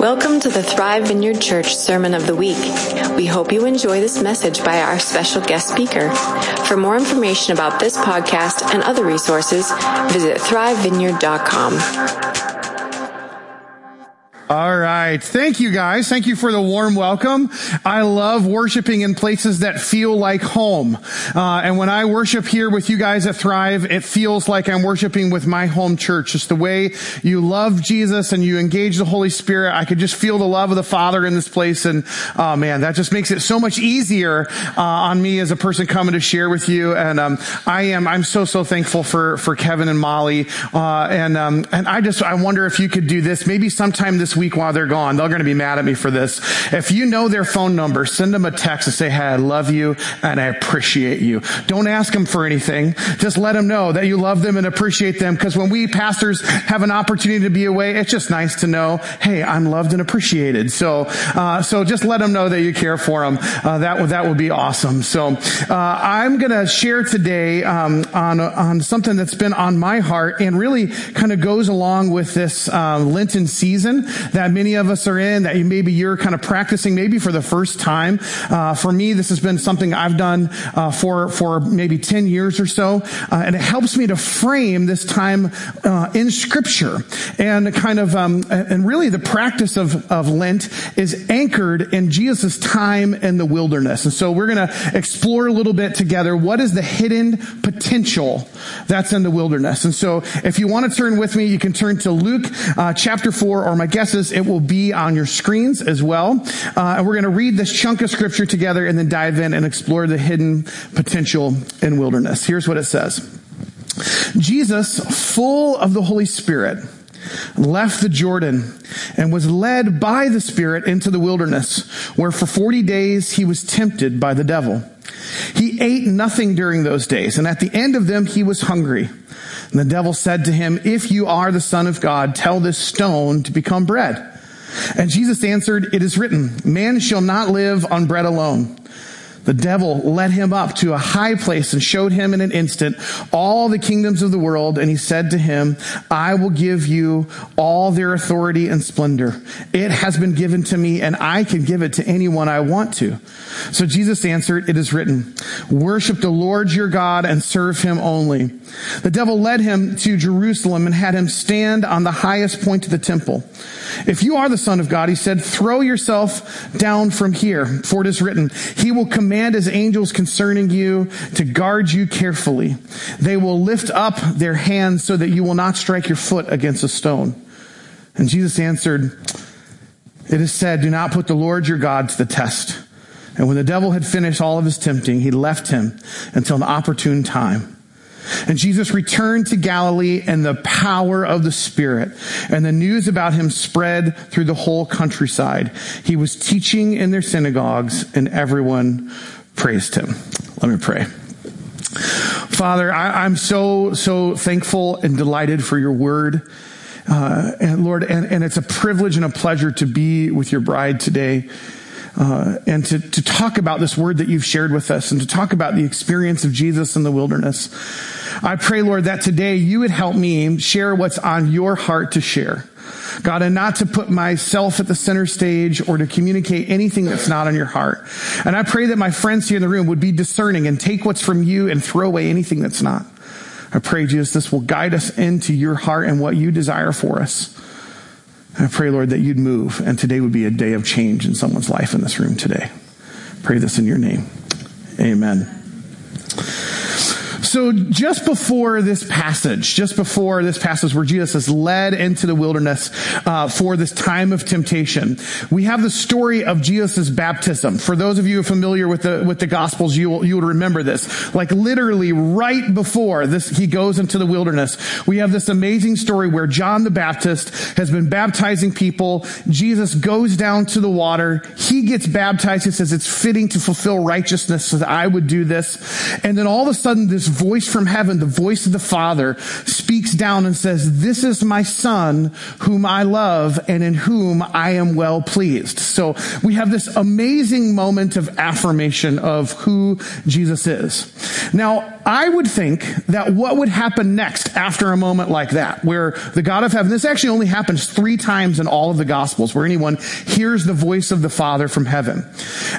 Welcome to the Thrive Vineyard Church Sermon of the Week. We hope you enjoy this message by our special guest speaker. For more information about this podcast and other resources, visit thrivevineyard.com. All right. Thank you guys. Thank you for the warm welcome. I love worshiping in places that feel like home. Uh, and when I worship here with you guys at Thrive, it feels like I'm worshiping with my home church. Just the way you love Jesus and you engage the Holy Spirit. I could just feel the love of the Father in this place. And, oh man, that just makes it so much easier, uh, on me as a person coming to share with you. And, um, I am, I'm so, so thankful for, for Kevin and Molly. Uh, and, um, and I just, I wonder if you could do this maybe sometime this while they're gone. They're going to be mad at me for this. If you know their phone number, send them a text and say, Hey, I love you and I appreciate you. Don't ask them for anything. Just let them know that you love them and appreciate them. Cause when we pastors have an opportunity to be away, it's just nice to know, Hey, I'm loved and appreciated. So, uh, so just let them know that you care for them. Uh, that would, that would be awesome. So, uh, I'm going to share today, um, on, on something that's been on my heart and really kind of goes along with this, uh, Lenten season that many of us are in, that maybe you're kind of practicing maybe for the first time. Uh, for me, this has been something I've done uh, for for maybe 10 years or so, uh, and it helps me to frame this time uh, in Scripture and kind of um, and really the practice of of Lent is anchored in Jesus' time in the wilderness, and so we're going to explore a little bit together what is the hidden potential that's in the wilderness. And so, if you want to turn with me, you can turn to Luke uh, chapter four, or my guess is it will be on your screens as well. Uh, and we're going to read this chunk of scripture together and then dive in and explore the hidden potential in wilderness. Here's what it says. Jesus, full of the Holy Spirit, left the Jordan and was led by the Spirit into the wilderness, where for 40 days he was tempted by the devil. He ate nothing during those days, and at the end of them he was hungry. And the devil said to him, if you are the son of God, tell this stone to become bread. And Jesus answered, it is written, man shall not live on bread alone. The devil led him up to a high place and showed him in an instant all the kingdoms of the world. And he said to him, I will give you all their authority and splendor. It has been given to me and I can give it to anyone I want to. So Jesus answered, it is written, worship the Lord your God and serve him only. The devil led him to Jerusalem and had him stand on the highest point of the temple. If you are the son of God, he said, throw yourself down from here, for it is written, he will command his angels concerning you to guard you carefully. They will lift up their hands so that you will not strike your foot against a stone. And Jesus answered, it is said, do not put the Lord your God to the test. And when the devil had finished all of his tempting, he left him until an opportune time. And Jesus returned to Galilee in the power of the Spirit, and the news about him spread through the whole countryside. He was teaching in their synagogues, and everyone praised him. Let me pray. Father, I, am so, so thankful and delighted for your word. Uh, and Lord, and, and it's a privilege and a pleasure to be with your bride today uh, and to, to talk about this word that you've shared with us and to talk about the experience of Jesus in the wilderness. I pray, Lord, that today you would help me share what's on your heart to share. God, and not to put myself at the center stage or to communicate anything that's not on your heart. And I pray that my friends here in the room would be discerning and take what's from you and throw away anything that's not. I pray, Jesus, this will guide us into your heart and what you desire for us. I pray, Lord, that you'd move and today would be a day of change in someone's life in this room today. Pray this in your name. Amen. So just before this passage, just before this passage where Jesus is led into the wilderness uh, for this time of temptation, we have the story of Jesus' baptism. For those of you familiar with the with the Gospels, you will you will remember this. Like literally right before this, he goes into the wilderness. We have this amazing story where John the Baptist has been baptizing people. Jesus goes down to the water. He gets baptized. He says it's fitting to fulfill righteousness so that I would do this. And then all of a sudden, this voice from heaven, the voice of the Father, speaks down and says, this is my son whom I love and in whom I am well pleased. So we have this amazing moment of affirmation of who Jesus is. Now, I would think that what would happen next after a moment like that, where the God of heaven, this actually only happens three times in all of the gospels where anyone hears the voice of the Father from heaven.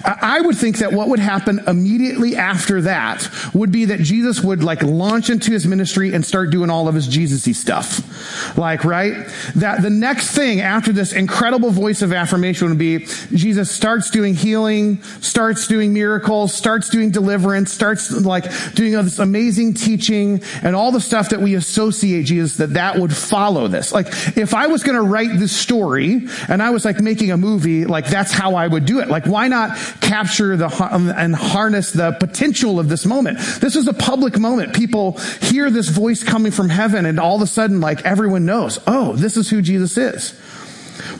I would think that what would happen immediately after that would be that Jesus would like launch into his ministry and start doing all of his Jesus-y stuff. Like, right? That the next thing after this incredible voice of affirmation would be Jesus starts doing healing, starts doing miracles, starts doing deliverance, starts like doing all this amazing teaching and all the stuff that we associate Jesus that that would follow this. Like, if I was going to write this story and I was like making a movie, like that's how I would do it. Like, why not capture the um, and harness the potential of this moment? This is a public moment. People hear this voice coming from heaven and all of a sudden, like everyone knows, oh, this is who Jesus is.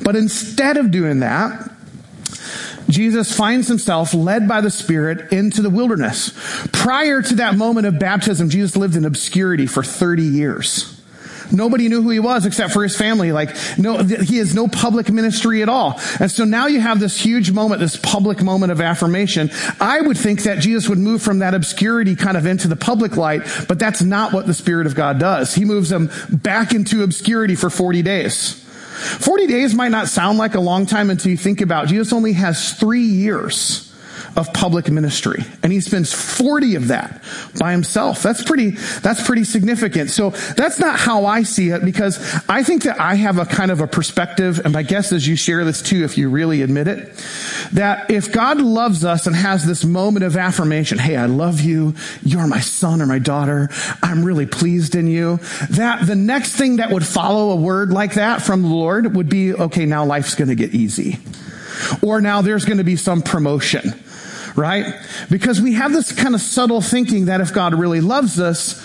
But instead of doing that, Jesus finds himself led by the Spirit into the wilderness. Prior to that moment of baptism, Jesus lived in obscurity for 30 years. Nobody knew who he was except for his family. Like, no, he has no public ministry at all. And so now you have this huge moment, this public moment of affirmation. I would think that Jesus would move from that obscurity kind of into the public light, but that's not what the Spirit of God does. He moves them back into obscurity for 40 days. 40 days might not sound like a long time until you think about Jesus only has three years of public ministry. And he spends 40 of that by himself. That's pretty, that's pretty significant. So that's not how I see it because I think that I have a kind of a perspective, and my guess is you share this too if you really admit it, that if God loves us and has this moment of affirmation, hey, I love you, you're my son or my daughter, I'm really pleased in you, that the next thing that would follow a word like that from the Lord would be, okay, now life's gonna get easy. Or now there's gonna be some promotion right? Because we have this kind of subtle thinking that if God really loves us,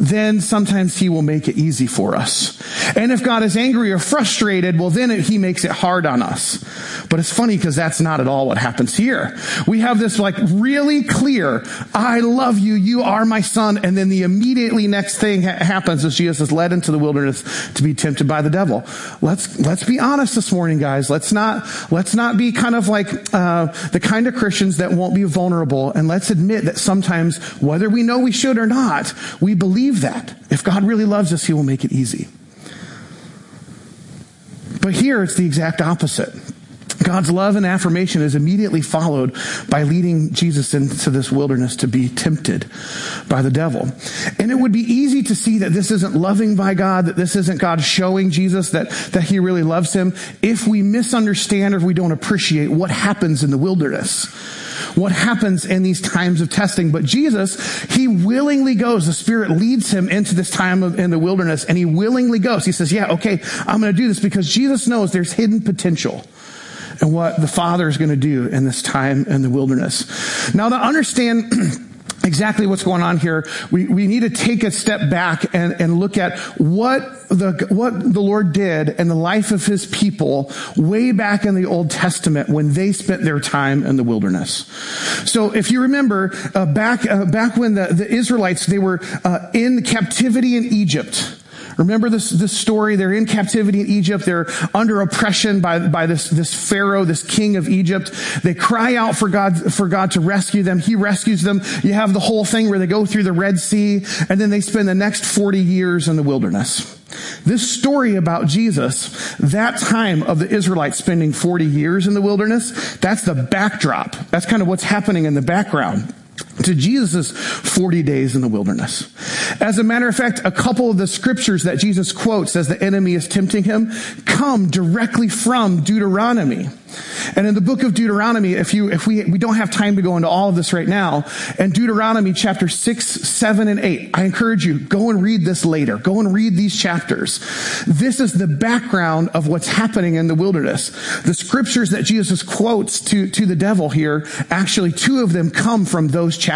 then sometimes he will make it easy for us. And if God is angry or frustrated, well, then it, he makes it hard on us. But it's funny because that's not at all what happens here. We have this like really clear, I love you, you are my son. And then the immediately next thing ha- happens is Jesus is led into the wilderness to be tempted by the devil. Let's, let's be honest this morning, guys. Let's not, let's not be kind of like, uh, the kind of Christians that won't be vulnerable. And let's admit that sometimes, whether we know we should or not, we believe that. If God really loves us, he will make it easy. But here it's the exact opposite. God's love and affirmation is immediately followed by leading Jesus into this wilderness to be tempted by the devil. And it would be easy to see that this isn't loving by God, that this isn't God showing Jesus that, that he really loves him, if we misunderstand or if we don't appreciate what happens in the wilderness what happens in these times of testing. But Jesus, he willingly goes. The Spirit leads him into this time of, in the wilderness and he willingly goes. He says, yeah, okay, I'm going to do this because Jesus knows there's hidden potential and what the Father is going to do in this time in the wilderness. Now to understand exactly what's going on here, we, we need to take a step back and, and look at what the, what the Lord did in the life of his people way back in the Old Testament when they spent their time in the wilderness. So if you remember, uh, back, uh, back when the, the Israelites, they were uh, in captivity in Egypt, Remember this, this story? They're in captivity in Egypt. They're under oppression by, by this, this Pharaoh, this king of Egypt. They cry out for God, for God to rescue them. He rescues them. You have the whole thing where they go through the Red Sea and then they spend the next 40 years in the wilderness. This story about Jesus, that time of the Israelites spending 40 years in the wilderness, that's the backdrop. That's kind of what's happening in the background to Jesus' 40 days in the wilderness. As a matter of fact, a couple of the scriptures that Jesus quotes as the enemy is tempting him come directly from Deuteronomy. And in the book of Deuteronomy, if you, if we, we don't have time to go into all of this right now, and Deuteronomy chapter 6, 7, and 8, I encourage you, go and read this later. Go and read these chapters. This is the background of what's happening in the wilderness. The scriptures that Jesus quotes to, to the devil here, actually two of them come from those chapters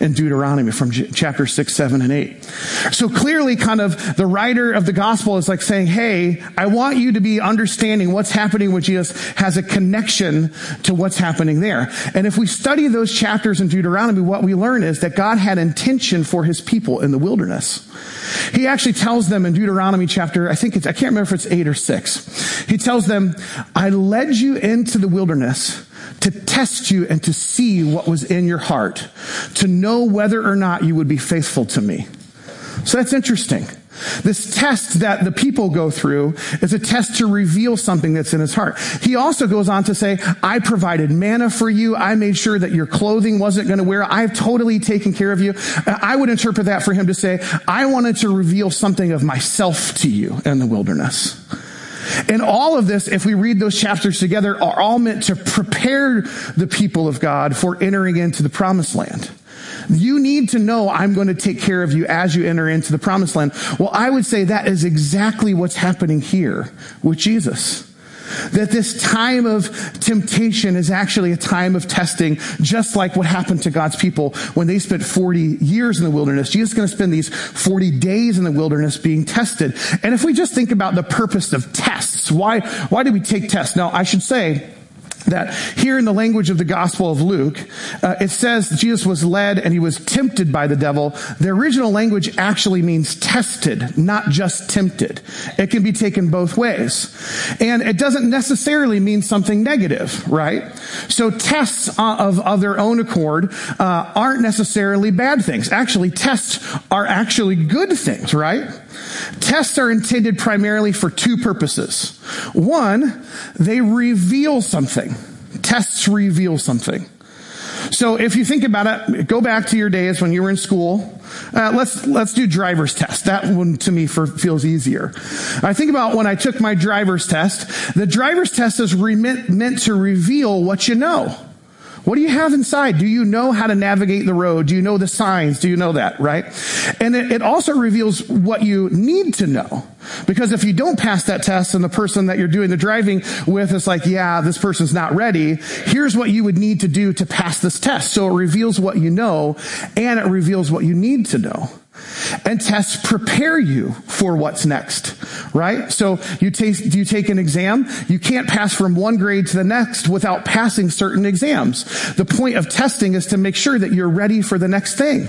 in Deuteronomy, from chapter 6, 7, and 8. So clearly kind of the writer of the gospel is like saying, hey, I want you to be understanding what's happening with Jesus has a connection to what's happening there. And if we study those chapters in Deuteronomy, what we learn is that God had intention for his people in the wilderness. He actually tells them in Deuteronomy chapter, I think it's, I can't remember if it's eight or six. He tells them, I led you into the wilderness to test you and to see what was in your heart, to know whether or not you would be faithful to me. So that's interesting. This test that the people go through is a test to reveal something that's in his heart. He also goes on to say, I provided manna for you. I made sure that your clothing wasn't going to wear. I've totally taken care of you. I would interpret that for him to say, I wanted to reveal something of myself to you in the wilderness. And all of this, if we read those chapters together, are all meant to prepare the people of God for entering into the promised land. You need to know I'm going to take care of you as you enter into the promised land. Well, I would say that is exactly what's happening here with Jesus. That this time of temptation is actually a time of testing, just like what happened to God's people when they spent 40 years in the wilderness. Jesus is going to spend these 40 days in the wilderness being tested. And if we just think about the purpose of tests, why, why do we take tests? Now, I should say, that here in the language of the Gospel of Luke, uh, it says Jesus was led and he was tempted by the devil. The original language actually means tested, not just tempted. It can be taken both ways. And it doesn't necessarily mean something negative, right? So tests of, of their own accord uh, aren't necessarily bad things. Actually, tests are actually good things, right? Tests are intended primarily for two purposes. One, they reveal something. Tests reveal something. So if you think about it, go back to your days when you were in school. Uh, let's let's do driver's test. That one to me for, feels easier. I think about when I took my driver's test. The driver's test is re- meant to reveal what you know. What do you have inside? Do you know how to navigate the road? Do you know the signs? Do you know that, right? And it, it also reveals what you need to know. Because if you don't pass that test and the person that you're doing the driving with is like, yeah, this person's not ready, here's what you would need to do to pass this test. So it reveals what you know and it reveals what you need to know. And tests prepare you for what's next, right? So you take, do you take an exam, you can't pass from one grade to the next without passing certain exams. The point of testing is to make sure that you're ready for the next thing.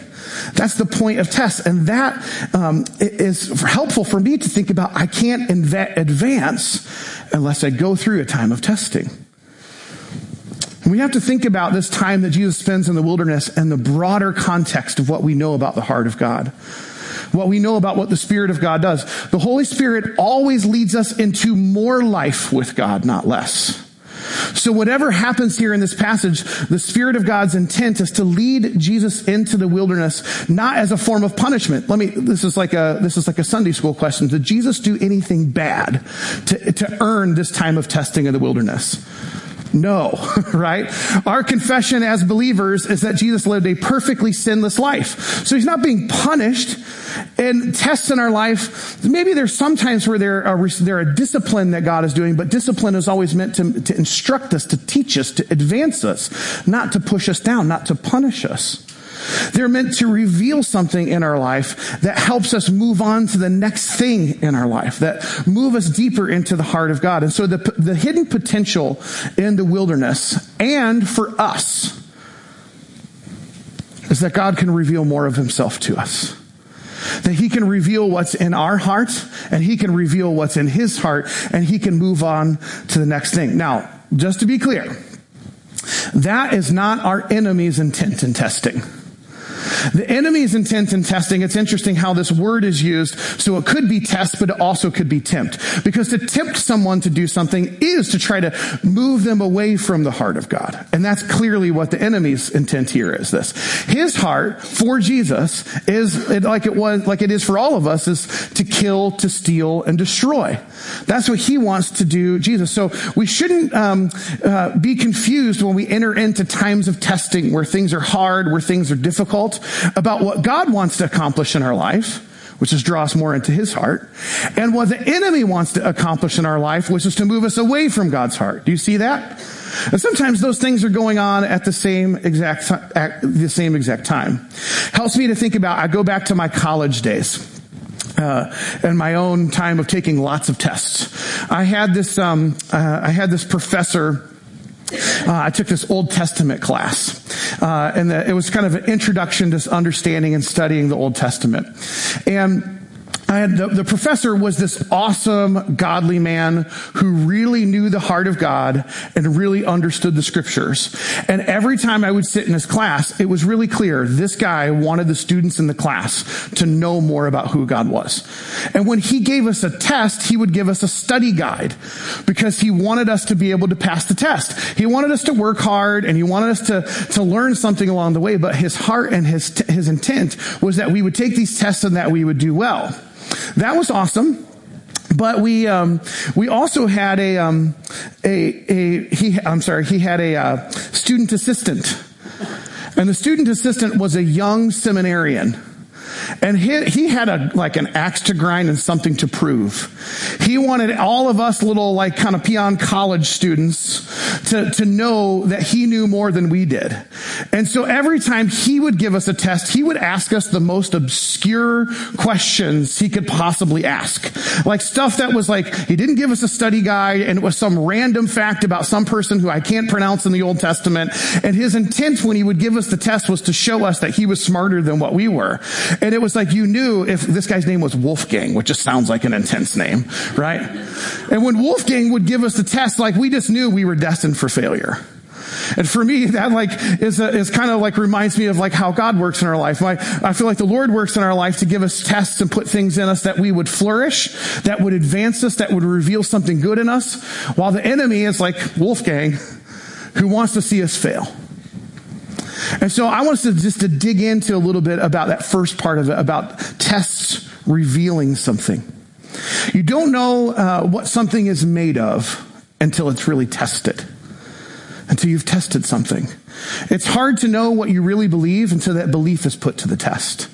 That's the point of tests. And that um, is helpful for me to think about. I can't inv- advance unless I go through a time of testing. We have to think about this time that Jesus spends in the wilderness and the broader context of what we know about the heart of God. What we know about what the Spirit of God does. The Holy Spirit always leads us into more life with God, not less. So whatever happens here in this passage, the Spirit of God's intent is to lead Jesus into the wilderness, not as a form of punishment. Let me, this is like a, this is like a Sunday school question. Did Jesus do anything bad to, to earn this time of testing in the wilderness? No, right? Our confession as believers is that Jesus lived a perfectly sinless life. So he's not being punished. And tests in our life, maybe there's sometimes where there are, there are discipline that God is doing, but discipline is always meant to, to instruct us, to teach us, to advance us, not to push us down, not to punish us. They're meant to reveal something in our life that helps us move on to the next thing in our life, that move us deeper into the heart of God. And so the, the hidden potential in the wilderness and for us is that God can reveal more of himself to us. That he can reveal what's in our heart and he can reveal what's in his heart and he can move on to the next thing. Now, just to be clear, that is not our enemy's intent in testing. The enemy's intent in testing, it's interesting how this word is used. So it could be test, but it also could be tempt. Because to tempt someone to do something is to try to move them away from the heart of God. And that's clearly what the enemy's intent here is this. His heart for Jesus is like it was, like it is for all of us is to kill, to steal, and destroy. That's what he wants to do, Jesus. So we shouldn't um, uh, be confused when we enter into times of testing where things are hard, where things are difficult, about what God wants to accomplish in our life which is draw us more into his heart, and what the enemy wants to accomplish in our life, which is to move us away from God's heart. Do you see that? And sometimes those things are going on at the same exact, at the same exact time. Helps me to think about, I go back to my college days uh, in my own time of taking lots of tests. I had this, um, uh, I had this professor. Uh, I took this Old Testament class, uh, and the, it was kind of an introduction to understanding and studying the Old Testament. And Had the, the professor was this awesome, godly man who really knew the heart of God and really understood the scriptures. And every time I would sit in his class, it was really clear this guy wanted the students in the class to know more about who God was. And when he gave us a test, he would give us a study guide because he wanted us to be able to pass the test. He wanted us to work hard and he wanted us to, to learn something along the way, but his heart and his, his intent was that we would take these tests and that we would do well. That was awesome. But we um, we also had a um, a a he I'm sorry he had a uh, student assistant, and the student assistant was a young seminarian. And he, he had a, like an axe to grind and something to prove. He wanted all of us little, like kind of peon college students to, to know that he knew more than we did. And so every time he would give us a test, he would ask us the most obscure questions he could possibly ask. Like stuff that was like, he didn't give us a study guide and it was some random fact about some person who I can't pronounce in the Old Testament. And his intent when he would give us the test was to show us that he was smarter than what we were. And it was like you knew if this guy's name was Wolfgang, which just sounds like an intense name, right? And when Wolfgang would give us the test, like we just knew we were destined for failure. And for me, that like is a, is kind of like reminds me of like how God works in our life. I, I feel like the Lord works in our life to give us tests and put things in us that we would flourish, that would advance us, that would reveal something good in us, while the enemy is like Wolfgang, who wants to see us fail. And so I want us to just to dig into a little bit about that first part of it, about tests revealing something. You don't know uh, what something is made of until it's really tested. Until you've tested something. It's hard to know what you really believe until that belief is put to the test.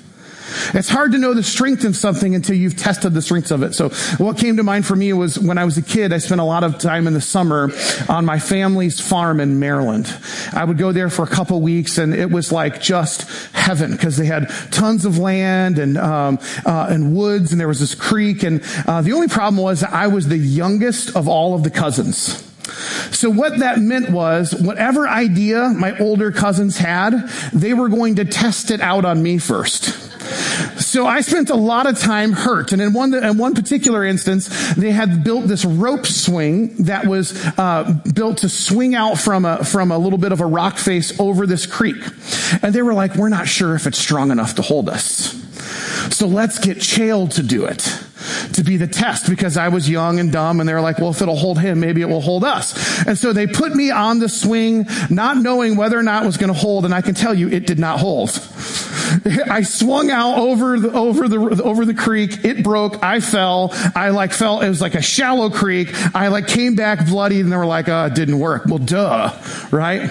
It's hard to know the strength of something until you've tested the strengths of it. So what came to mind for me was when I was a kid, I spent a lot of time in the summer on my family's farm in Maryland. I would go there for a couple weeks and it was like just heaven because they had tons of land and, um, uh, and woods and there was this creek. And, uh, the only problem was I was the youngest of all of the cousins. So what that meant was whatever idea my older cousins had, they were going to test it out on me first. So I spent a lot of time hurt. And in one, in one particular instance, they had built this rope swing that was uh, built to swing out from a, from a little bit of a rock face over this creek. And they were like, we're not sure if it's strong enough to hold us. So let's get Chael to do it to be the test because I was young and dumb and they were like, well, if it'll hold him, maybe it will hold us. And so they put me on the swing, not knowing whether or not it was going to hold. And I can tell you it did not hold. I swung out over the, over the, over the creek. It broke. I fell. I like fell. It was like a shallow creek. I like came back bloody and they were like, uh, it didn't work. Well, duh, right?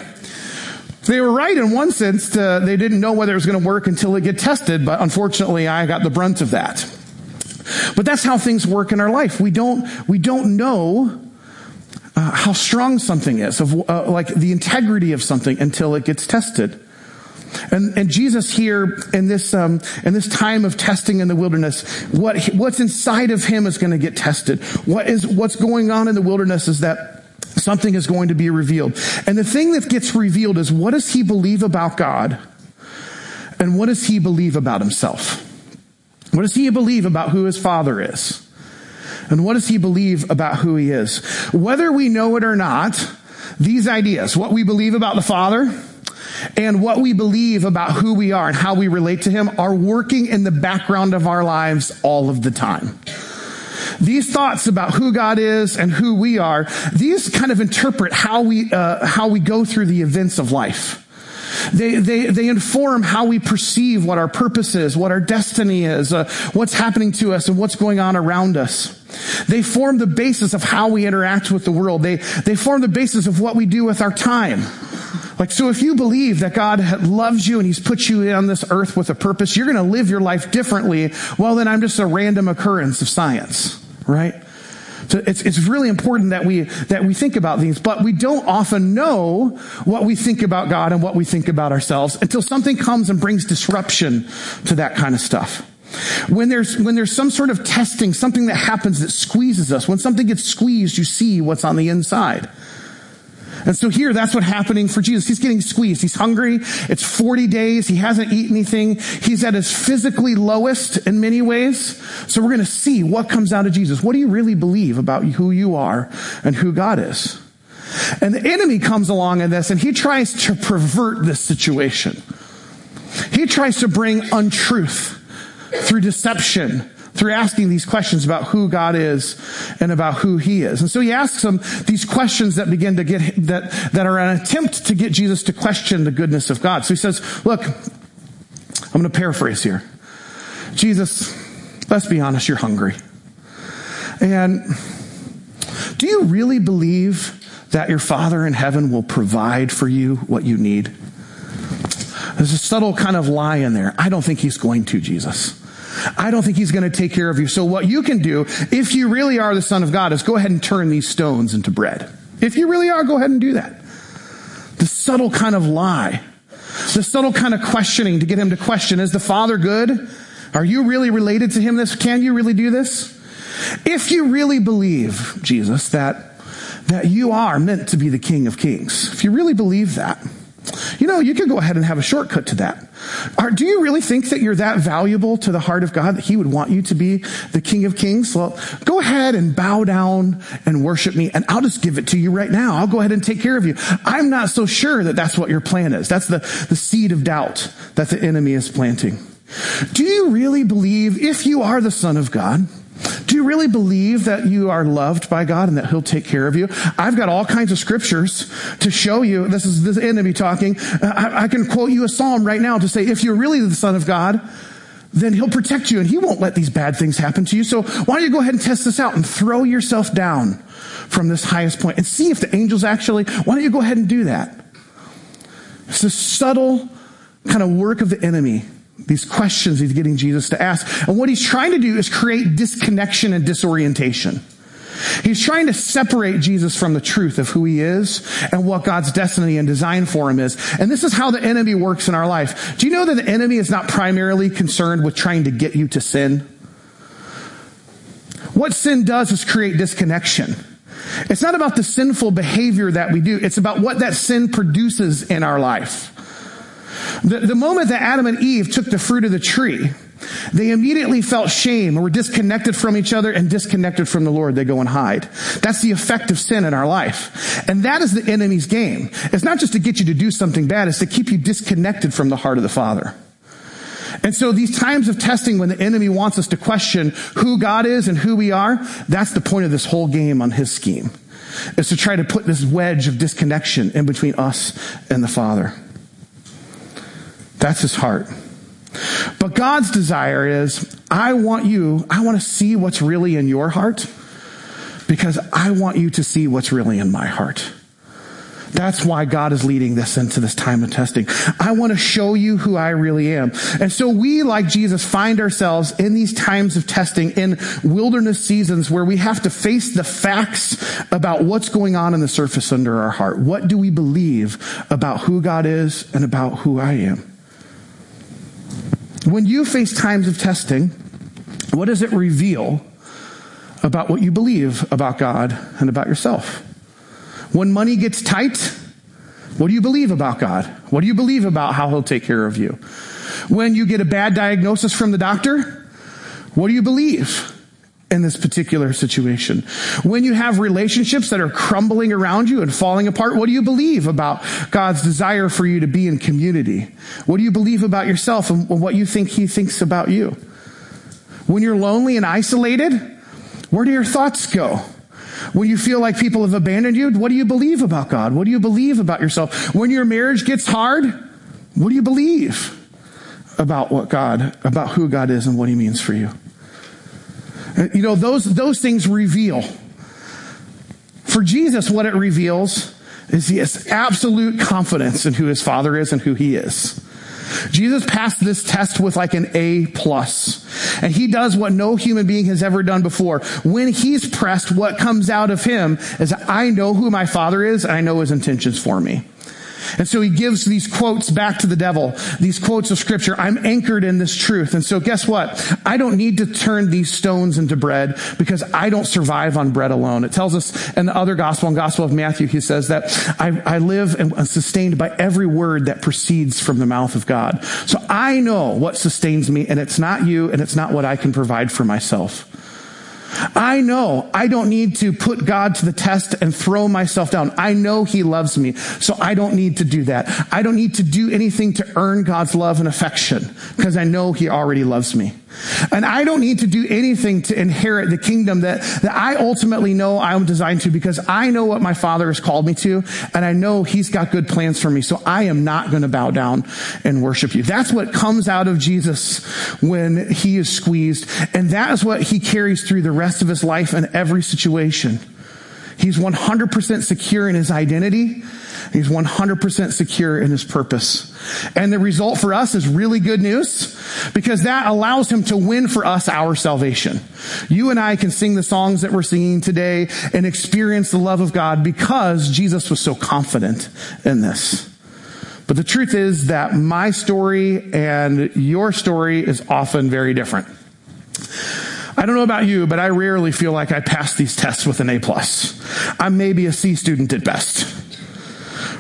They were right in one sense. To, they didn't know whether it was going to work until it get tested, but unfortunately I got the brunt of that. But that's how things work in our life. We don't, we don't know uh, how strong something is, of uh, like the integrity of something until it gets tested. And, and Jesus here in this um, in this time of testing in the wilderness, what what's inside of him is going to get tested. What is what's going on in the wilderness is that something is going to be revealed. And the thing that gets revealed is what does he believe about God, and what does he believe about himself. What does he believe about who his father is? And what does he believe about who he is? Whether we know it or not, these ideas, what we believe about the father, and what we believe about who we are and how we relate to him are working in the background of our lives all of the time. These thoughts about who God is and who we are, these kind of interpret how we, uh, how we go through the events of life. They, they, they inform how we perceive what our purpose is, what our destiny is, uh, what's happening to us and what's going on around us. They form the basis of how we interact with the world. They, they form the basis of what we do with our time. Like, so if you believe that God loves you and He's put you on this earth with a purpose, you're going to live your life differently. Well, then I'm just a random occurrence of science, right? So it's, it's really important that we, that we think about these, but we don't often know what we think about God and what we think about ourselves until something comes and brings disruption to that kind of stuff. When there's, when there's some sort of testing, something that happens that squeezes us, when something gets squeezed, you see what's on the inside. And so here, that's what's happening for Jesus. He's getting squeezed. He's hungry. It's 40 days. He hasn't eaten anything. He's at his physically lowest in many ways. So we're going to see what comes out of Jesus. What do you really believe about who you are and who God is? And the enemy comes along in this and he tries to pervert this situation. He tries to bring untruth through deception through asking these questions about who God is and about who he is. And so he asks them these questions that begin to get, that, that are an attempt to get Jesus to question the goodness of God. So he says, look, I'm going to paraphrase here. Jesus, let's be honest, you're hungry. And do you really believe that your Father in heaven will provide for you what you need? There's a subtle kind of lie in there. I don't think he's going to, Jesus. I don't think he's going to take care of you. So what you can do, if you really are the son of God, is go ahead and turn these stones into bread. If you really are, go ahead and do that. The subtle kind of lie, the subtle kind of questioning to get him to question, is the father good? Are you really related to him? This, can you really do this? If you really believe, Jesus, that, that you are meant to be the king of kings, if you really believe that, you know, you could go ahead and have a shortcut to that. Are, do you really think that you're that valuable to the heart of God that He would want you to be the King of Kings? Well, go ahead and bow down and worship me, and I'll just give it to you right now. I'll go ahead and take care of you. I'm not so sure that that's what your plan is. That's the, the seed of doubt that the enemy is planting. Do you really believe, if you are the Son of God, do you really believe that you are loved by God and that He'll take care of you? I've got all kinds of scriptures to show you. This is the enemy talking. Uh, I, I can quote you a psalm right now to say, if you're really the Son of God, then He'll protect you and He won't let these bad things happen to you. So why don't you go ahead and test this out and throw yourself down from this highest point and see if the angels actually, why don't you go ahead and do that? It's a subtle kind of work of the enemy these questions he's getting Jesus to ask. And what he's trying to do is create disconnection and disorientation. He's trying to separate Jesus from the truth of who he is and what God's destiny and design for him is. And this is how the enemy works in our life. Do you know that the enemy is not primarily concerned with trying to get you to sin? What sin does is create disconnection. It's not about the sinful behavior that we do. It's about what that sin produces in our life. The, the moment that Adam and Eve took the fruit of the tree, they immediately felt shame or were disconnected from each other and disconnected from the Lord. They go and hide. That's the effect of sin in our life. And that is the enemy's game. It's not just to get you to do something bad, it's to keep you disconnected from the heart of the Father. And so these times of testing when the enemy wants us to question who God is and who we are, that's the point of this whole game on his scheme. Is to try to put this wedge of disconnection in between us and the Father. That's his heart. But God's desire is, I want you, I want to see what's really in your heart because I want you to see what's really in my heart. That's why God is leading this into this time of testing. I want to show you who I really am. And so we, like Jesus, find ourselves in these times of testing, in wilderness seasons where we have to face the facts about what's going on in the surface under our heart. What do we believe about who God is and about who I am? When you face times of testing, what does it reveal about what you believe about God and about yourself? When money gets tight, what do you believe about God? What do you believe about how He'll take care of you? When you get a bad diagnosis from the doctor, what do you believe? In this particular situation. When you have relationships that are crumbling around you and falling apart, what do you believe about God's desire for you to be in community? What do you believe about yourself and what you think He thinks about you? When you're lonely and isolated, where do your thoughts go? When you feel like people have abandoned you, what do you believe about God? What do you believe about yourself? When your marriage gets hard, what do you believe about what God, about who God is and what He means for you? You know, those, those things reveal. For Jesus, what it reveals is he has absolute confidence in who his father is and who he is. Jesus passed this test with like an A plus. And he does what no human being has ever done before. When he's pressed, what comes out of him is I know who my father is and I know his intentions for me. And so he gives these quotes back to the devil, these quotes of scripture. I'm anchored in this truth. And so guess what? I don't need to turn these stones into bread because I don't survive on bread alone. It tells us in the other gospel, in Gospel of Matthew, he says that I, I live and I'm sustained by every word that proceeds from the mouth of God. So I know what sustains me and it's not you and it's not what I can provide for myself. I know I don't need to put God to the test and throw myself down. I know He loves me, so I don't need to do that. I don't need to do anything to earn God's love and affection because I know He already loves me. And I don't need to do anything to inherit the kingdom that, that I ultimately know I'm designed to because I know what my father has called me to and I know he's got good plans for me. So I am not going to bow down and worship you. That's what comes out of Jesus when he is squeezed. And that is what he carries through the rest of his life in every situation. He's 100% secure in his identity. He's 100% secure in his purpose. And the result for us is really good news because that allows him to win for us our salvation. You and I can sing the songs that we're singing today and experience the love of God because Jesus was so confident in this. But the truth is that my story and your story is often very different. I don't know about you, but I rarely feel like I pass these tests with an A plus. I'm maybe a C student at best.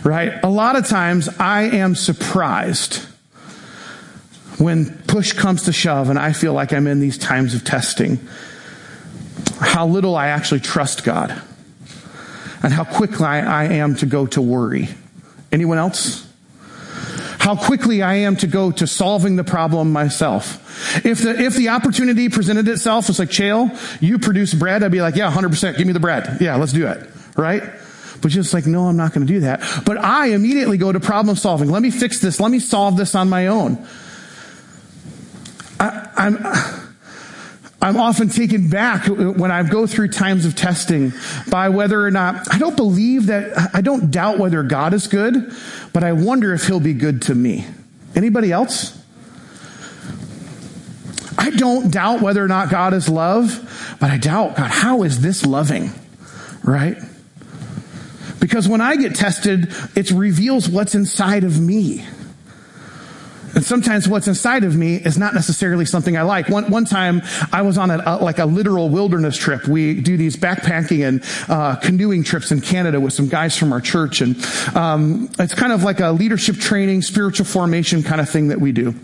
Right? A lot of times I am surprised when push comes to shove and I feel like I'm in these times of testing, how little I actually trust God and how quickly I am to go to worry. Anyone else? How quickly I am to go to solving the problem myself. If the, if the opportunity presented itself, it's like, Chael, you produce bread, I'd be like, yeah, 100%, give me the bread. Yeah, let's do it. Right? But just like, no, I'm not going to do that. But I immediately go to problem solving. Let me fix this. Let me solve this on my own. I, I'm, I'm often taken back when I go through times of testing by whether or not, I don't believe that, I don't doubt whether God is good, but I wonder if he'll be good to me. Anybody else? I don't doubt whether or not God is love, but I doubt, God, how is this loving? Right? Because when I get tested, it reveals what's inside of me. And sometimes what's inside of me is not necessarily something I like. One, one time I was on a, a like a literal wilderness trip. We do these backpacking and uh, canoeing trips in Canada with some guys from our church. And um, it's kind of like a leadership training, spiritual formation kind of thing that we do.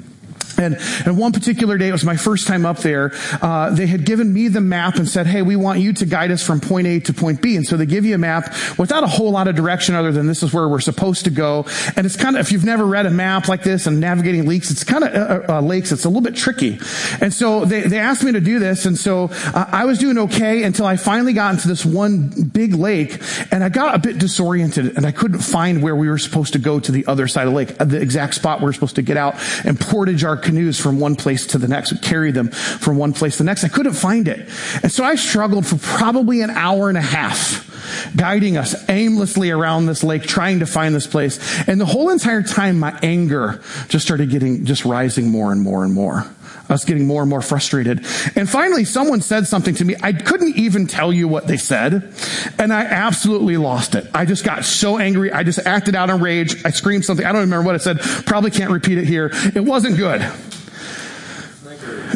And, and one particular day, it was my first time up there, uh, they had given me the map and said, hey, we want you to guide us from point A to point B. And so they give you a map without a whole lot of direction other than this is where we're supposed to go. And it's kind of, if you've never read a map like this and navigating leaks, it's kind of, uh, uh, lakes, it's a little bit tricky. And so they, they asked me to do this. And so uh, I was doing okay until I finally got into this one big lake and I got a bit disoriented and I couldn't find where we were supposed to go to the other side of the lake, the exact spot we're supposed to get out and portage our canoes from one place to the next, would carry them from one place to the next. I couldn't find it. And so I struggled for probably an hour and a half guiding us aimlessly around this lake, trying to find this place. And the whole entire time, my anger just started getting, just rising more and more and more. I was getting more and more frustrated. And finally, someone said something to me. I couldn't even tell you what they said. And I absolutely lost it. I just got so angry. I just acted out in rage. I screamed something. I don't remember what it said. Probably can't repeat it here. It wasn't good.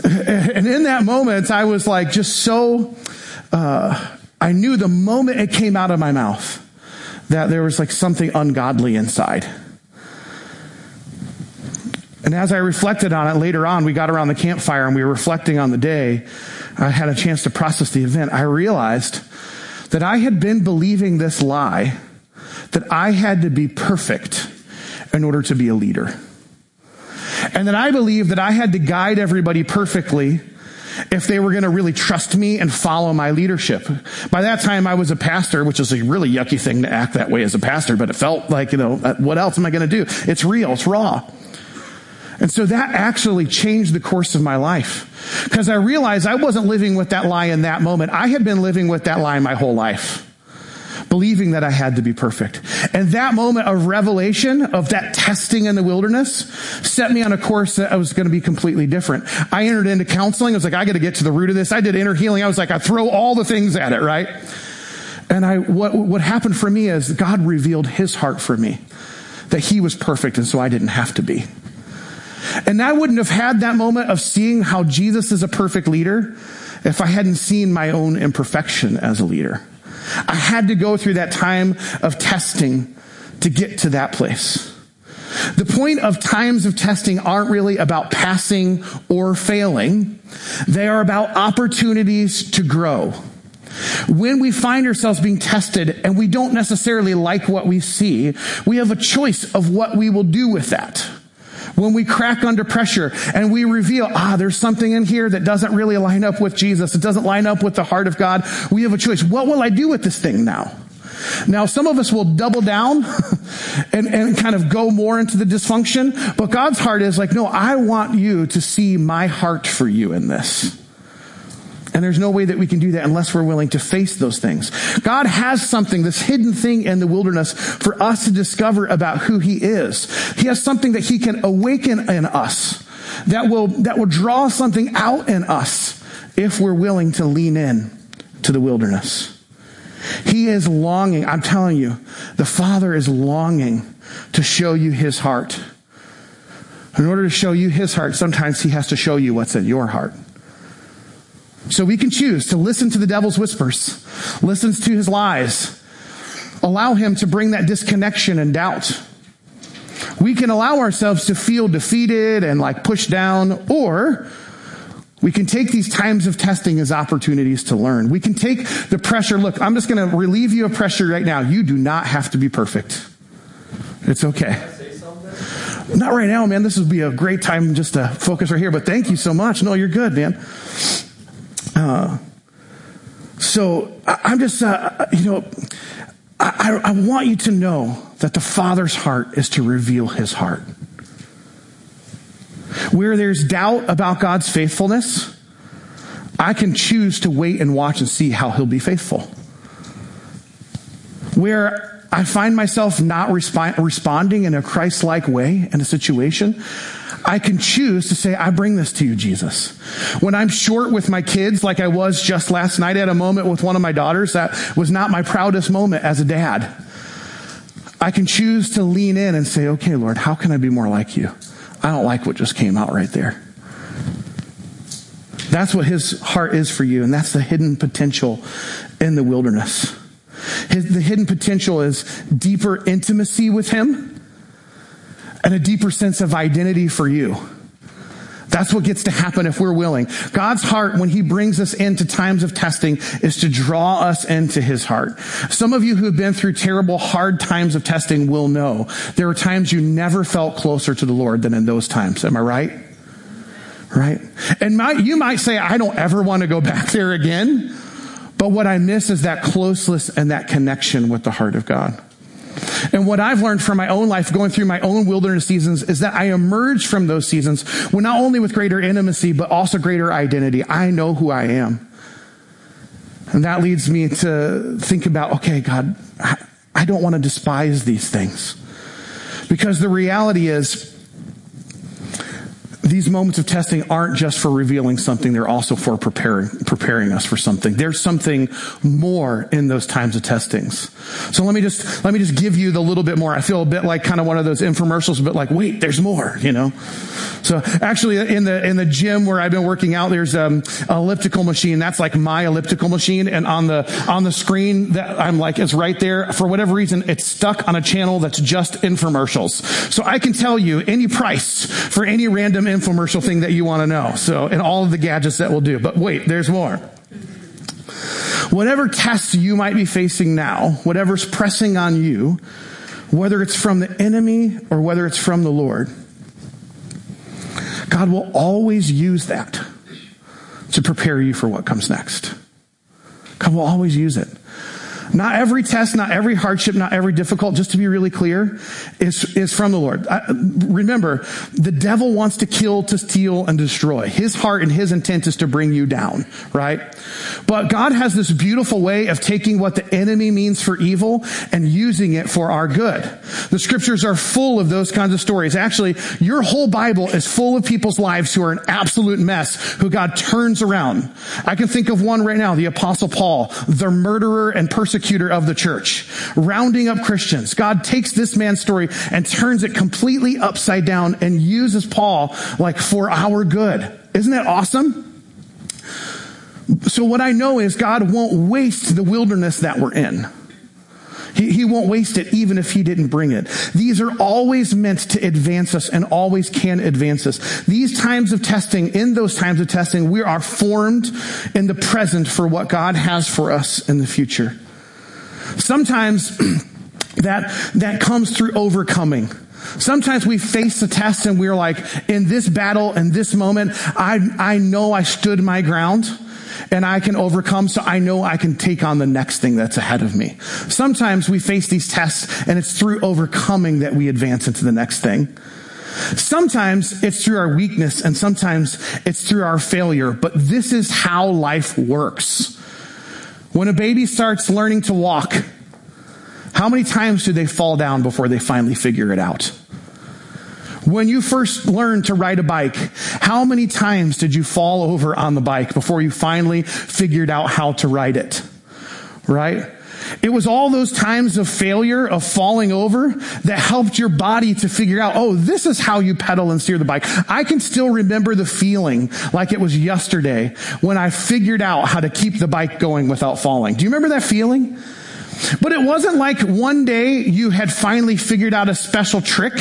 And in that moment, I was like just so, uh, I knew the moment it came out of my mouth that there was like something ungodly inside. And as I reflected on it later on, we got around the campfire and we were reflecting on the day. I had a chance to process the event. I realized that I had been believing this lie that I had to be perfect in order to be a leader. And that I believed that I had to guide everybody perfectly if they were going to really trust me and follow my leadership. By that time, I was a pastor, which is a really yucky thing to act that way as a pastor, but it felt like, you know, uh, what else am I going to do? It's real. It's raw. And so that actually changed the course of my life because I realized I wasn't living with that lie in that moment. I had been living with that lie my whole life believing that I had to be perfect. And that moment of revelation, of that testing in the wilderness, set me on a course that I was going to be completely different. I entered into counseling. I was like, I got to get to the root of this. I did inner healing. I was like, I throw all the things at it, right? And I, what, what happened for me is God revealed his heart for me. that he was perfect and so I didn't have to be. And I wouldn't have had that moment of seeing how Jesus is a perfect leader if I hadn't seen my own imperfection as a leader. I had to go through that time of testing to get to that place. The point of times of testing aren't really about passing or failing. They are about opportunities to grow. When we find ourselves being tested and we don't necessarily like what we see, we have a choice of what we will do with that. When we crack under pressure and we reveal, ah, there's something in here that doesn't really line up with Jesus. It doesn't line up with the heart of God. We have a choice. What will I do with this thing now? Now, some of us will double down and, and kind of go more into the dysfunction, but God's heart is like, no, I want you to see my heart for you in this. And there's no way that we can do that unless we're willing to face those things. God has something, this hidden thing in the wilderness for us to discover about who he is. He has something that he can awaken in us that will, that will draw something out in us if we're willing to lean in to the wilderness. He is longing. I'm telling you, the Father is longing to show you his heart. In order to show you his heart, sometimes he has to show you what's in your heart. So we can choose to listen to the devil's whispers, listens to his lies, allow him to bring that disconnection and doubt. We can allow ourselves to feel defeated and like pushed down, or we can take these times of testing as opportunities to learn. We can take the pressure. Look, I'm just going to relieve you of pressure right now. You do not have to be perfect. It's okay. Not right now, man. This would be a great time just to focus right here, but thank you so much. No, you're good, man. Uh, so I, am just, uh, you know, I, I want you to know that the Father's heart is to reveal his heart. Where there's doubt about God's faithfulness, I can choose to wait and watch and see how he'll be faithful. Where I find myself not resp- responding in a Christ like way in a situation, I can choose to say, I bring this to you, Jesus. When I'm short with my kids, like I was just last night at a moment with one of my daughters, that was not my proudest moment as a dad. I can choose to lean in and say, okay, Lord, how can I be more like you? I don't like what just came out right there. That's what his heart is for you, and that's the hidden potential in the wilderness. His, the hidden potential is deeper intimacy with him and a deeper sense of identity for you. That's what gets to happen if we're willing. God's heart, when he brings us into times of testing, is to draw us into his heart. Some of you who have been through terrible, hard times of testing will know there are times you never felt closer to the Lord than in those times. Am I right? Right? And my, you might say, I don't ever want to go back there again. But what I miss is that closeness and that connection with the heart of God. And what I've learned from my own life going through my own wilderness seasons is that I emerge from those seasons with not only with greater intimacy, but also greater identity. I know who I am. And that leads me to think about, okay, God, I don't want to despise these things. Because the reality is, these moments of testing aren't just for revealing something, they're also for preparing, preparing us for something. There's something more in those times of testings. So let me just, let me just give you the little bit more. I feel a bit like kind of one of those infomercials, but like, wait, there's more, you know? So actually in the, in the gym where I've been working out, there's um, an elliptical machine. That's like my elliptical machine. And on the, on the screen that I'm like, it's right there. For whatever reason, it's stuck on a channel that's just infomercials. So I can tell you any price for any random infomercial thing that you want to know. So, and all of the gadgets that will do. But wait, there's more. Whatever tests you might be facing now, whatever's pressing on you, whether it's from the enemy or whether it's from the Lord, God will always use that to prepare you for what comes next. God will always use it. Not every test, not every hardship, not every difficult, just to be really clear, is, is from the Lord. I, remember, the devil wants to kill, to steal, and destroy. His heart and his intent is to bring you down, right? But God has this beautiful way of taking what the enemy means for evil and using it for our good. The scriptures are full of those kinds of stories. Actually, your whole Bible is full of people's lives who are an absolute mess, who God turns around. I can think of one right now, the apostle Paul, the murderer and persecutor persecutor of the church, rounding up Christians. God takes this man's story and turns it completely upside down and uses Paul like for our good. Isn't that awesome? So what I know is God won't waste the wilderness that we're in. He, he won't waste it even if he didn't bring it. These are always meant to advance us and always can advance us. These times of testing, in those times of testing, we are formed in the present for what God has for us in the future. Sometimes that, that comes through overcoming. Sometimes we face a test and we're like, in this battle, in this moment, I, I know I stood my ground and I can overcome so I know I can take on the next thing that's ahead of me. Sometimes we face these tests and it's through overcoming that we advance into the next thing. Sometimes it's through our weakness and sometimes it's through our failure, but this is how life works. When a baby starts learning to walk, how many times do they fall down before they finally figure it out? When you first learned to ride a bike, how many times did you fall over on the bike before you finally figured out how to ride it? Right? It was all those times of failure, of falling over, that helped your body to figure out, oh, this is how you pedal and steer the bike. I can still remember the feeling like it was yesterday when I figured out how to keep the bike going without falling. Do you remember that feeling? But it wasn't like one day you had finally figured out a special trick.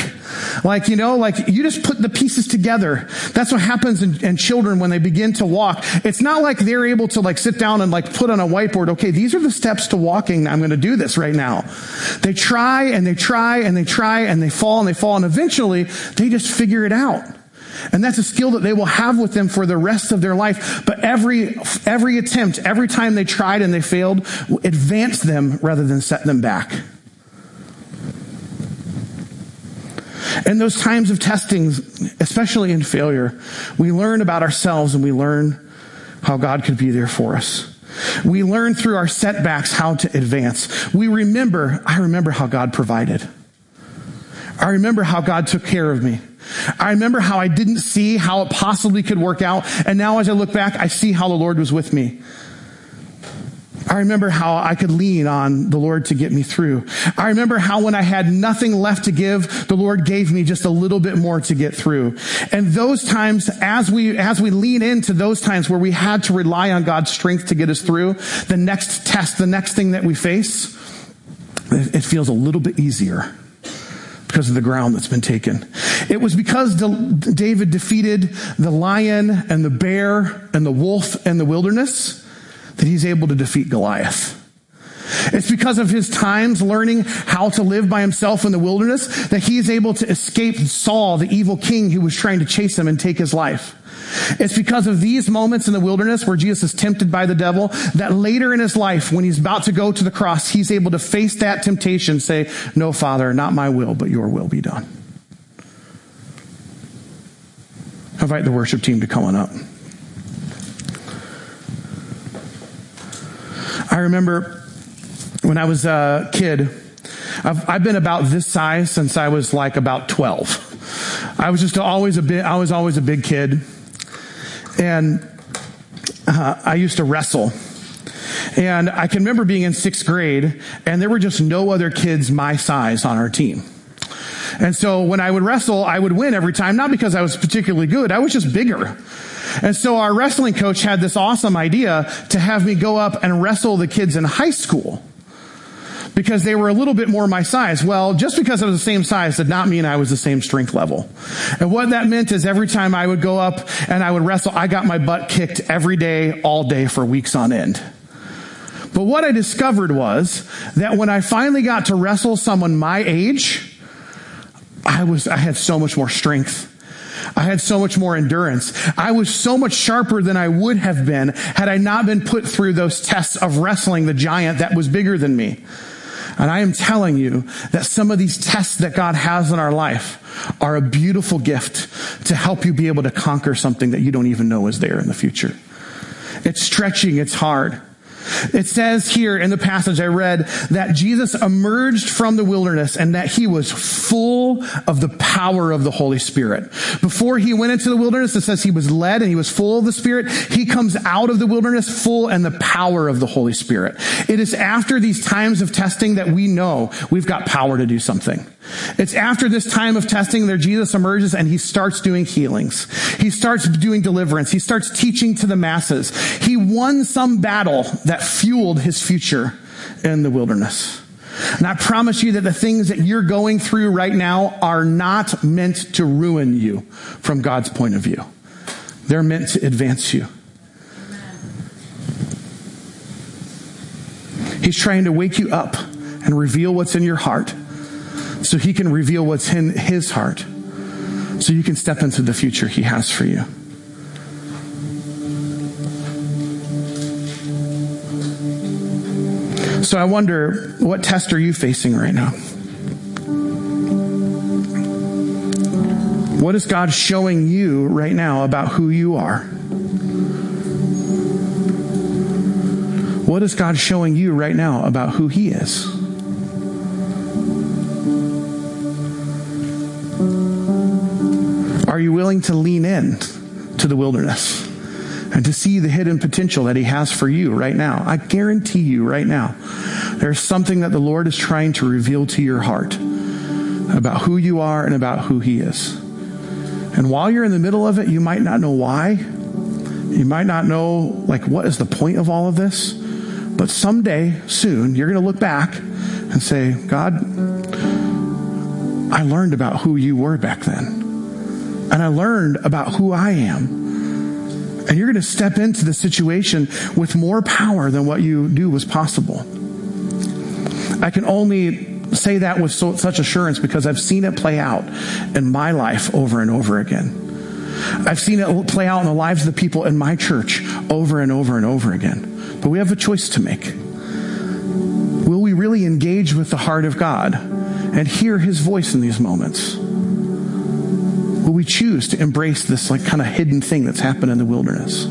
Like, you know, like you just put the pieces together. That's what happens in, in, children when they begin to walk. It's not like they're able to like sit down and like put on a whiteboard, okay, these are the steps to walking. I'm going to do this right now. They try and they try and they try and they fall and they fall and eventually they just figure it out. And that's a skill that they will have with them for the rest of their life. But every, every attempt, every time they tried and they failed, advanced them rather than set them back. In those times of testing, especially in failure, we learn about ourselves and we learn how God could be there for us. We learn through our setbacks how to advance. We remember, I remember how God provided. I remember how God took care of me. I remember how I didn't see how it possibly could work out. And now as I look back, I see how the Lord was with me. I remember how I could lean on the Lord to get me through. I remember how when I had nothing left to give, the Lord gave me just a little bit more to get through. And those times, as we, as we lean into those times where we had to rely on God's strength to get us through, the next test, the next thing that we face, it feels a little bit easier because of the ground that's been taken. It was because David defeated the lion and the bear and the wolf and the wilderness that he's able to defeat Goliath. It's because of his times learning how to live by himself in the wilderness that he is able to escape Saul, the evil king who was trying to chase him and take his life. It's because of these moments in the wilderness where Jesus is tempted by the devil that later in his life, when he's about to go to the cross, he's able to face that temptation, say, no, Father, not my will, but your will be done. I invite the worship team to come on up. I remember when I was a kid, I've, I've been about this size since I was like about 12. I was just always a bit, I was always a big kid. And uh, I used to wrestle. And I can remember being in sixth grade, and there were just no other kids my size on our team. And so when I would wrestle, I would win every time, not because I was particularly good, I was just bigger. And so our wrestling coach had this awesome idea to have me go up and wrestle the kids in high school because they were a little bit more my size. Well, just because I was the same size did not mean I was the same strength level. And what that meant is every time I would go up and I would wrestle, I got my butt kicked every day, all day for weeks on end. But what I discovered was that when I finally got to wrestle someone my age, I was, I had so much more strength. I had so much more endurance. I was so much sharper than I would have been had I not been put through those tests of wrestling the giant that was bigger than me. And I am telling you that some of these tests that God has in our life are a beautiful gift to help you be able to conquer something that you don't even know is there in the future. It's stretching, it's hard. It says here in the passage I read that Jesus emerged from the wilderness and that he was full of the power of the Holy Spirit. Before he went into the wilderness, it says he was led and he was full of the Spirit. He comes out of the wilderness full and the power of the Holy Spirit. It is after these times of testing that we know we've got power to do something. It's after this time of testing that Jesus emerges and he starts doing healings. He starts doing deliverance. He starts teaching to the masses. He won some battle that fueled his future in the wilderness. And I promise you that the things that you're going through right now are not meant to ruin you from God's point of view. They're meant to advance you. He's trying to wake you up and reveal what's in your heart so he can reveal what's in his heart so you can step into the future he has for you. So I wonder, what test are you facing right now? What is God showing you right now about who you are? What is God showing you right now about who He is? Are you willing to lean in to the wilderness and to see the hidden potential that He has for you right now? I guarantee you right now, there's something that the Lord is trying to reveal to your heart about who you are and about who He is. And while you're in the middle of it, you might not know why. You might not know, like, what is the point of all of this? But someday, soon, you're going to look back and say, God, I learned about who you were back then and I learned about who I am. And you're going to step into the situation with more power than what you knew was possible. I can only say that with so, such assurance because I've seen it play out in my life over and over again. I've seen it play out in the lives of the people in my church over and over and over again. But we have a choice to make. Will we really engage with the heart of God and hear his voice in these moments? We choose to embrace this like kind of hidden thing that's happened in the wilderness?